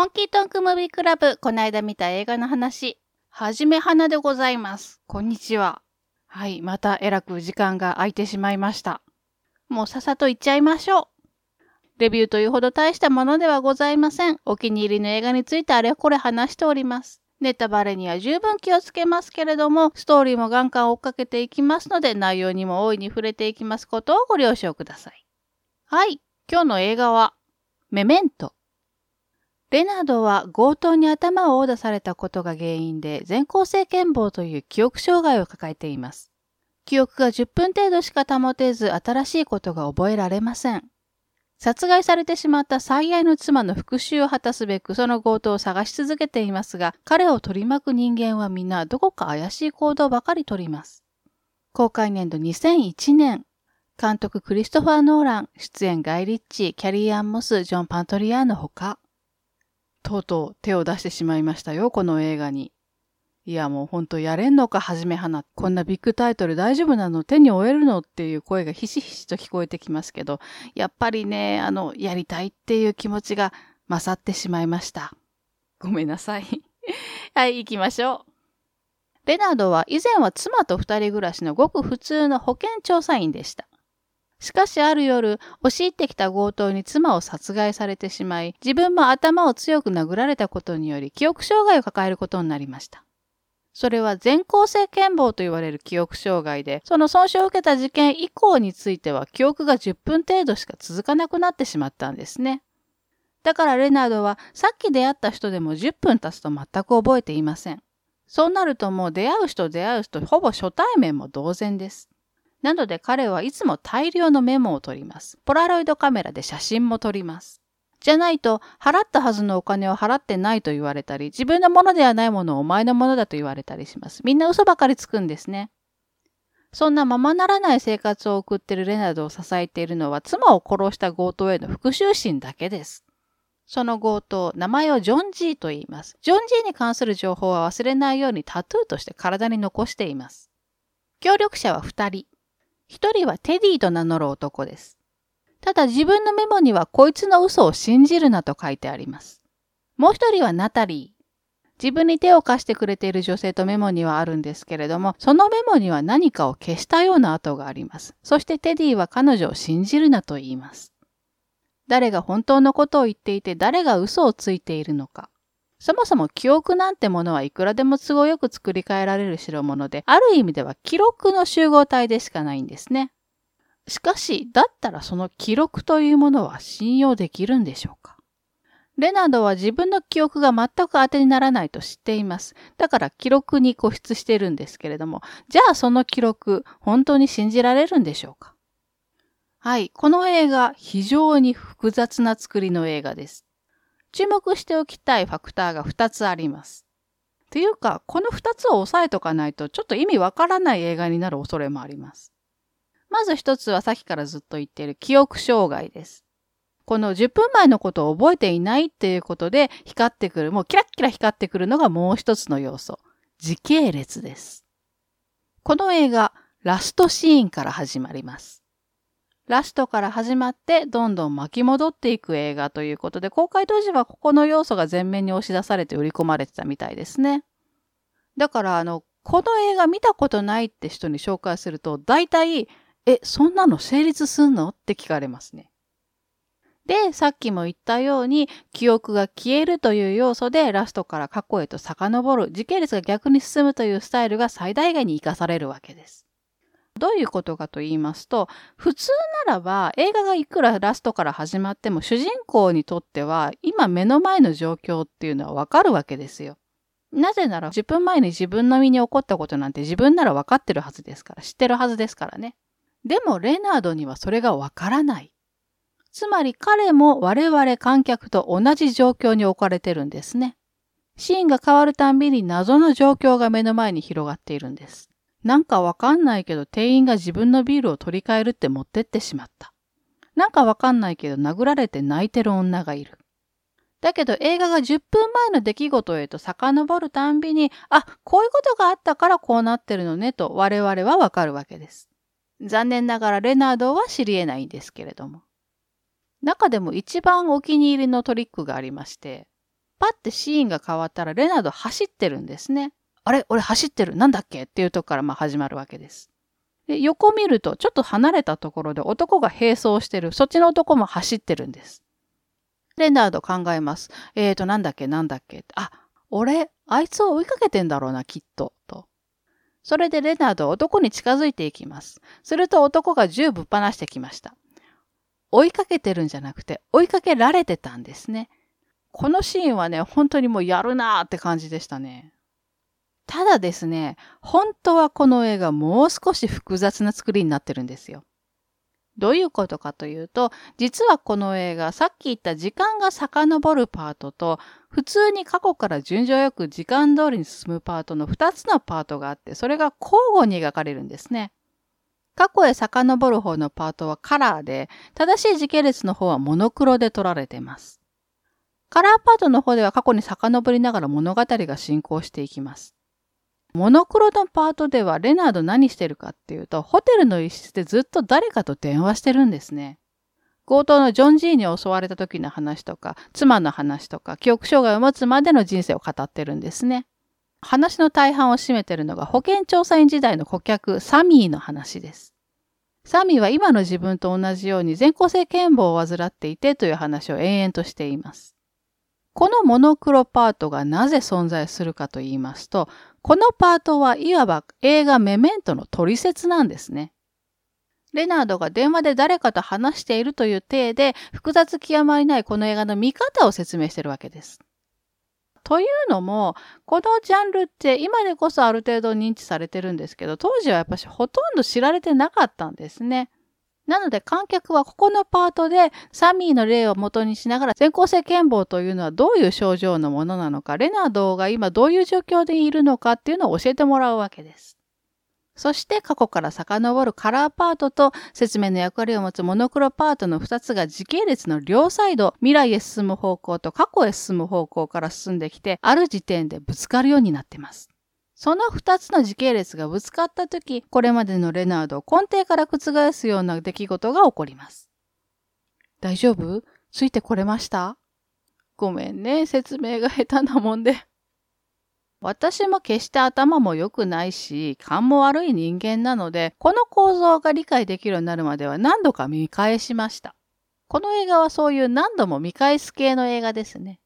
オンキートンクムービークラブ、この間見た映画の話、はじめはなでございます。こんにちは。はい、またえらく時間が空いてしまいました。もうさっさと行っちゃいましょう。レビューというほど大したものではございません。お気に入りの映画についてあれこれ話しております。ネタバレには十分気をつけますけれども、ストーリーもガンガン追っかけていきますので、内容にも大いに触れていきますことをご了承ください。はい、今日の映画は、メメント。レナードは強盗に頭を殴打されたことが原因で全校性健忘という記憶障害を抱えています。記憶が10分程度しか保てず新しいことが覚えられません。殺害されてしまった最愛の妻の復讐を果たすべくその強盗を探し続けていますが、彼を取り巻く人間はみんなどこか怪しい行動ばかり取ります。公開年度2001年、監督クリストファー・ノーラン、出演ガイ・リッチ、キャリー・アン・モス、ジョン・パントリアーのほか、とうとう手を出してしまいましたよ、この映画に。いや、もうほんとやれんのか、はじめはな。こんなビッグタイトル大丈夫なの？手に負えるの？っていう声がひしひしと聞こえてきますけど、やっぱりね、あの、やりたいっていう気持ちが勝ってしまいました。ごめんなさい。はい、行きましょう。レナードは以前は妻と二人暮らしのごく普通の保健調査員でした。しかしある夜、押し入ってきた強盗に妻を殺害されてしまい、自分も頭を強く殴られたことにより記憶障害を抱えることになりました。それは全校性健忘と言われる記憶障害で、その損傷を受けた事件以降については記憶が10分程度しか続かなくなってしまったんですね。だからレナードはさっき出会った人でも10分経つと全く覚えていません。そうなるともう出会う人出会う人ほぼ初対面も同然です。なので彼はいつも大量のメモを取ります。ポラロイドカメラで写真も撮ります。じゃないと、払ったはずのお金を払ってないと言われたり、自分のものではないものをお前のものだと言われたりします。みんな嘘ばかりつくんですね。そんなままならない生活を送っているレナードを支えているのは、妻を殺した強盗への復讐心だけです。その強盗、名前をジョン・ジーと言います。ジョン・ジーに関する情報は忘れないようにタトゥーとして体に残しています。協力者は2人。一人はテディと名乗る男です。ただ自分のメモにはこいつの嘘を信じるなと書いてあります。もう一人はナタリー。自分に手を貸してくれている女性とメモにはあるんですけれども、そのメモには何かを消したような跡があります。そしてテディは彼女を信じるなと言います。誰が本当のことを言っていて誰が嘘をついているのか。そもそも記憶なんてものはいくらでも都合よく作り変えられる代物で、ある意味では記録の集合体でしかないんですね。しかし、だったらその記録というものは信用できるんでしょうか？レナードは自分の記憶が全く当てにならないと知っています。だから記録に固執してるんですけれども、じゃあその記録、本当に信じられるんでしょうか？はい、この映画、非常に複雑な作りの映画です。注目しておきたいファクターが2つあります。というか、この2つを押さえとかないとちょっと意味わからない映画になる恐れもあります。まず1つはさっきからずっと言っている記憶障害です。この10分前のことを覚えていないっていうことで光ってくる、もうキラッキラ光ってくるのがもう一つの要素。時系列です。この映画、ラストシーンから始まります。ラストから始まってどんどん巻き戻っていく映画ということで、公開当時はここの要素が前面に押し出されて売り込まれてたみたいですね。だからあの、この映画見たことないって人に紹介すると、大体、え、そんなの成立すんの？って聞かれますね。で、さっきも言ったように、記憶が消えるという要素でラストから過去へと遡る、時系列が逆に進むというスタイルが最大限に活かされるわけです。どういうことかと言いますと、普通ならば映画がいくらラストから始まっても主人公にとっては今目の前の状況っていうのはわかるわけですよ。なぜなら10分前に自分の身に起こったことなんて自分ならわかってるはずですから、知ってるはずですからね。でもレナードにはそれがわからない。つまり彼も我々観客と同じ状況に置かれてるんですね。シーンが変わるたんびに謎の状況が目の前に広がっているんです。なんかわかんないけど店員が自分のビールを取り替えるって持ってってしまった。なんかわかんないけど殴られて泣いてる女がいる。だけど映画が10分前の出来事へと遡るたんびに、あ、こういうことがあったからこうなってるのねと我々はわかるわけです。残念ながらレナードは知り得ないんですけれども。中でも一番お気に入りのトリックがありまして、パッてシーンが変わったらレナード走ってるんですね。あれ俺走ってるなんだっけ？っていうとこからまあ始まるわけです。で横見るとちょっと離れたところで男が並走してる。そっちの男も走ってるんです。レナード考えます。えーと、なんだっけ？なんだっけ？あ、俺、あいつを追いかけてんだろうな、きっと。と。それでレナードは男に近づいていきます。すると男が銃ぶっ放してきました。追いかけてるんじゃなくて、追いかけられてたんですね。このシーンはね、本当にもうやるなーって感じでしたね。ただですね、本当はこの映画もう少し複雑な作りになってるんですよ。どういうことかというと、実はこの映画、さっき言った時間が遡るパートと、普通に過去から順序よく時間通りに進むパートの2つのパートがあって、それが交互に描かれるんですね。過去へ遡る方のパートはカラーで、正しい時系列の方はモノクロで撮られています。カラーパートの方では過去に遡りながら物語が進行していきます。モノクロのパートではレナード何してるかっていうと、ホテルの一室でずっと誰かと電話してるんですね。強盗のジョン・ジーに襲われた時の話とか、妻の話とか、記憶障害を持つまでの人生を語ってるんですね。話の大半を占めてるのが保健調査員時代の顧客、サミーの話です。サミーは今の自分と同じように全校性健忘を患っていてという話を延々としています。このモノクロパートがなぜ存在するかと言いますと、このパートはいわば映画メメントの取説なんですね。レナードが電話で誰かと話しているという体で複雑極まりないこの映画の見方を説明してるわけです。というのも、このジャンルって今でこそある程度認知されてるんですけど、当時はやっぱしほとんど知られてなかったんですね。なので観客はここのパートでサミーの例を元にしながら全校性健忘というのはどういう症状のものなのか、レナードが今どういう状況でいるのかっていうのを教えてもらうわけです。そして過去から遡るカラーパートと説明の役割を持つモノクロパートの2つが時系列の両サイド、未来へ進む方向と過去へ進む方向から進んできて、ある時点でぶつかるようになっています。その二つの時系列がぶつかったとき、これまでのレナードを根底から覆すような出来事が起こります。大丈夫？ついてこれました？ごめんね、説明が下手なもんで。私も決して頭も良くないし、勘も悪い人間なので、この構造が理解できるようになるまでは何度か見返しました。この映画はそういう何度も見返す系の映画ですね。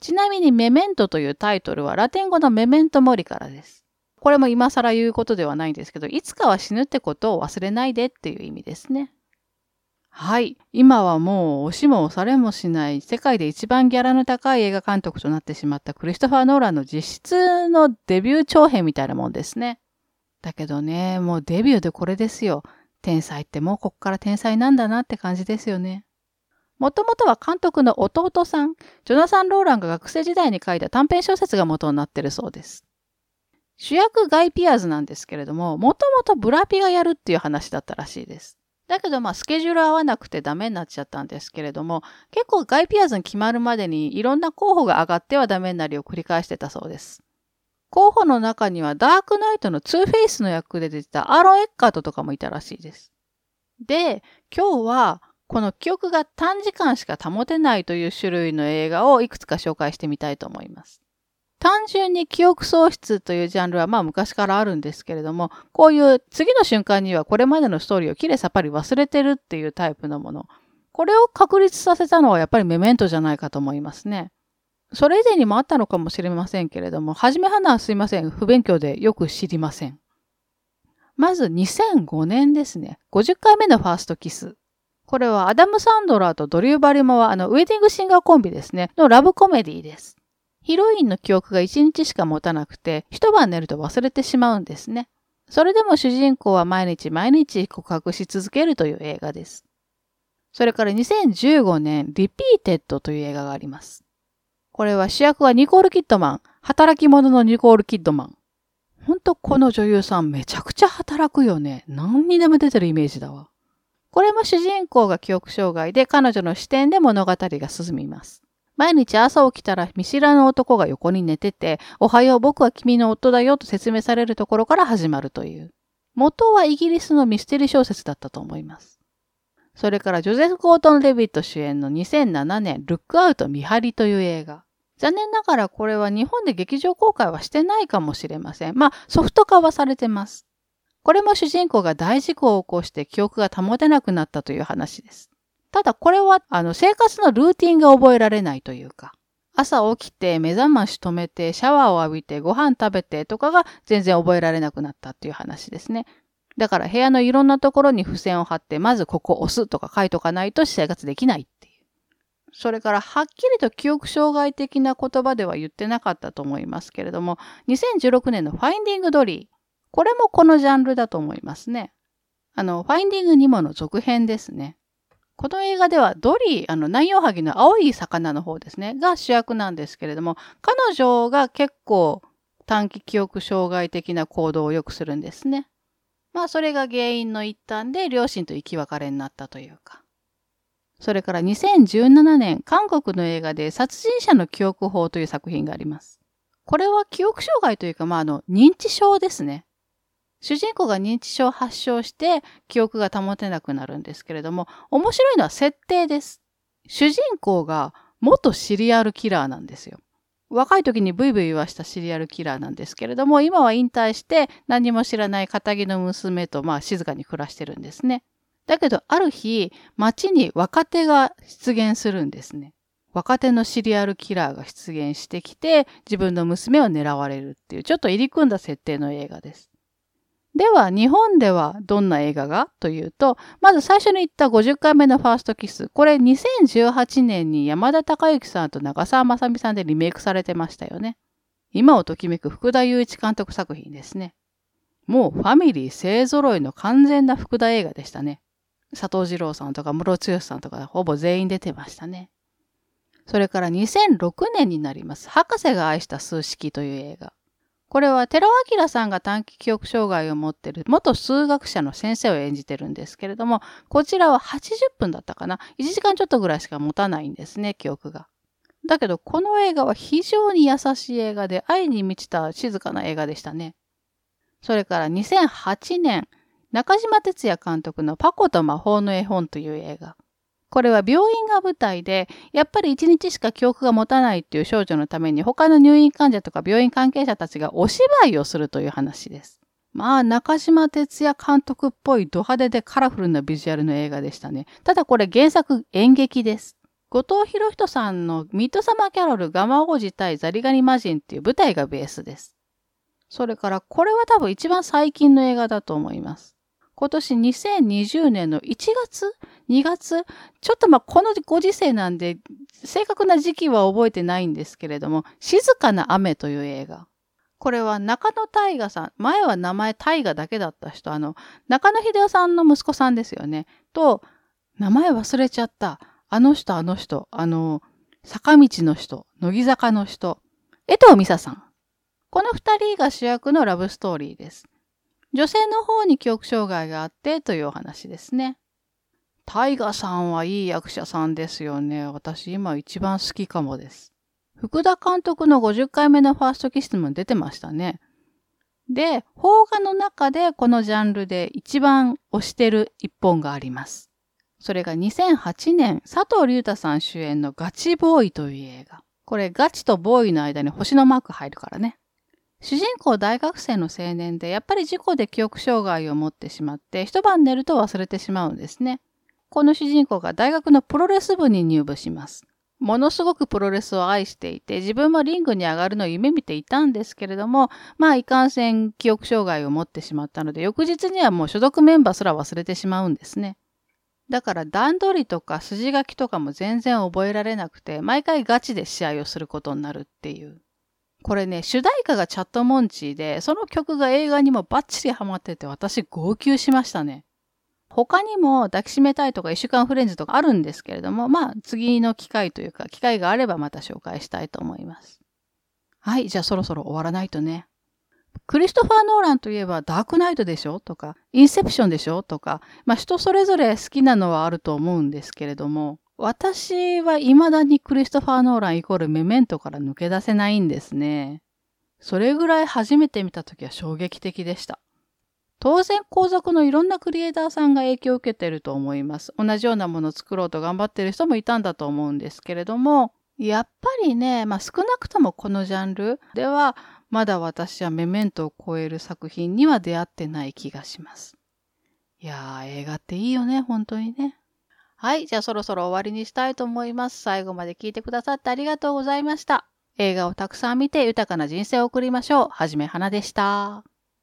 ちなみにメメントというタイトルはラテン語のメメントモリからです。これも今更言うことではないんですけど、いつかは死ぬってことを忘れないでっていう意味ですね。はい。今はもう押しも押されもしない世界で一番ギャラの高い映画監督となってしまったクリストファー・ノーランの実質のデビュー長編みたいなもんですね。だけどね、もうデビューでこれですよ。天才ってもうこっから天才なんだなって感じですよね。もともとは監督の弟さん、ジョナサン・ローランが学生時代に書いた短編小説が元になってるそうです。主役ガイ・ピアーズなんですけれども、もともとブラピがやるっていう話だったらしいです。だけどまあスケジュール合わなくてダメになっちゃったんですけれども、結構ガイ・ピアーズに決まるまでにいろんな候補が上がってはダメになりを繰り返してたそうです。候補の中にはダークナイトのツーフェイスの役で出てたアーロン・エッカートとかもいたらしいです。で、今日はこの記憶が短時間しか保てないという種類の映画をいくつか紹介してみたいと思います。単純に記憶喪失というジャンルはまあ昔からあるんですけれども、こういう次の瞬間にはこれまでのストーリーをきれいさっぱり忘れてるっていうタイプのもの。これを確立させたのはやっぱりメメントじゃないかと思いますね。それ以前にもあったのかもしれませんけれども、はじめはなすいません。不勉強でよく知りません。まず2005年ですね。50回目のファーストキス。これはアダム・サンドラーとドリュー・バリモはあのウェディングシンガーコンビですね、のラブコメディです。ヒロインの記憶が1日しか持たなくて、一晩寝ると忘れてしまうんですね。それでも主人公は毎日毎日告白し続けるという映画です。それから2015年、リピーテッドという映画があります。これは主役はニコール・キッドマン。働き者のニコール・キッドマン。ほんとこの女優さんめちゃくちゃ働くよね。何にでも出てるイメージだわ。これも主人公が記憶障害で彼女の視点で物語が進みます。毎日朝起きたら見知らぬ男が横に寝てて、おはよう僕は君の夫だよと説明されるところから始まるという。元はイギリスのミステリー小説だったと思います。それからジョゼフ・ゴートン・レビット主演の2007年ルックアウト見張りという映画。残念ながらこれは日本で劇場公開はしてないかもしれません。まあ、ソフト化はされてます。これも主人公が大事故を起こして記憶が保てなくなったという話です。ただこれは、あの、生活のルーティンが覚えられないというか、朝起きて目覚まし止めてシャワーを浴びてご飯食べてとかが全然覚えられなくなったっていう話ですね。だから部屋のいろんなところに付箋を貼って、まずここ押すとか書いとかないと生活できないっていう。それからはっきりと記憶障害的な言葉では言ってなかったと思いますけれども、2016年のファインディングドリー。これもこのジャンルだと思いますね。あの、ファインディングニモの続編ですね。この映画ではドリー、あの、南洋ハギの青い魚の方ですね、が主役なんですけれども、彼女が結構短期記憶障害的な行動をよくするんですね。まあ、それが原因の一端で両親と生き別れになったというか。それから2017年、韓国の映画で殺人者の記憶法という作品があります。これは記憶障害というか、まあ、あの、認知症ですね。主人公が認知症を発症して記憶が保てなくなるんですけれども、面白いのは設定です。主人公が元シリアルキラーなんですよ。若い時にブイブイ言わしたシリアルキラーなんですけれども、今は引退して何も知らない仇の娘とまあ静かに暮らしてるんですね。だけど、ある日、街に若手が出現するんですね。若手のシリアルキラーが出現してきて、自分の娘を狙われるっていう、ちょっと入り組んだ設定の映画です。では、日本ではどんな映画がというと、まず最初に言った50回目のファーストキス。これ2018年に山田孝之さんと長澤まさみさんでリメイクされてましたよね。今をときめく福田雄一監督作品ですね。もうファミリー勢揃いの完全な福田映画でしたね。佐藤二郎さんとか室剛さんとかほぼ全員出てましたね。それから2006年になります。博士が愛した数式という映画。これは寺尾明さんが短期記憶障害を持ってる元数学者の先生を演じてるんですけれども、こちらは80分だったかな ?1 時間ちょっとぐらいしか持たないんですね、記憶が。だけど、この映画は非常に優しい映画で、愛に満ちた静かな映画でしたね。それから2008年、中島哲也監督のパコと魔法の絵本という映画。これは病院が舞台で、やっぱり一日しか記憶が持たないっていう少女のために他の入院患者とか病院関係者たちがお芝居をするという話です。まあ、中島哲也監督っぽいド派手でカラフルなビジュアルの映画でしたね。ただこれ原作演劇です。後藤博人さんのミッドサマーキャロルガマ王子対ザリガニマジンっていう舞台がベースです。それからこれは多分一番最近の映画だと思います。今年2020年の1月 ?2 月？ちょっとまこのご時世なんで正確な時期は覚えてないんですけれども、静かな雨という映画。これは中野大河さん、前は名前大河だけだった人、あの、中野秀夫さんの息子さんですよね。と、名前忘れちゃった。あの人、あの人、あの、坂道の人、乃木坂の人、江藤美沙さん。この二人が主役のラブストーリーです。女性の方に記憶障害があってというお話ですね。タイガさんはいい役者さんですよね。私今一番好きかもです。福田監督の50回目のファーストキスも出てましたね。で、邦画の中でこのジャンルで一番推してる一本があります。それが2008年、佐藤隆太さん主演のガチボーイという映画。これガチとボーイの間に星のマーク入るからね。主人公大学生の青年で、やっぱり事故で記憶障害を持ってしまって、一晩寝ると忘れてしまうんですね。この主人公が大学のプロレス部に入部します。ものすごくプロレスを愛していて、自分もリングに上がるのを夢見ていたんですけれども、まあ、いかんせん記憶障害を持ってしまったので、翌日にはもう所属メンバーすら忘れてしまうんですね。だから段取りとか筋書きとかも全然覚えられなくて、毎回ガチで試合をすることになるっていう。これね、主題歌がチャットモンチーで、その曲が映画にもバッチリハマってて、私号泣しましたね。他にも抱きしめたいとか一週間フレンズとかあるんですけれども、まあ次の機会というか、機会があればまた紹介したいと思います。はい、じゃあそろそろ終わらないとね。クリストファー・ノーランといえばダークナイトでしょとか、インセプションでしょとか、まあ人それぞれ好きなのはあると思うんですけれども、私は未だにクリストファー・ノーランイコールメメントから抜け出せないんですね。それぐらい初めて見た時は衝撃的でした。当然皇族のいろんなクリエイターさんが影響を受けていると思います。同じようなものを作ろうと頑張っている人もいたんだと思うんですけれども、やっぱりね、まあ、少なくともこのジャンルでは、まだ私はメメントを超える作品には出会ってない気がします。いやー、映画っていいよね、本当にね。はい、じゃあそろそろ終わりにしたいと思います。最後まで聞いてくださってありがとうございました。映画をたくさん見て豊かな人生を送りましょう。はじめはなでした。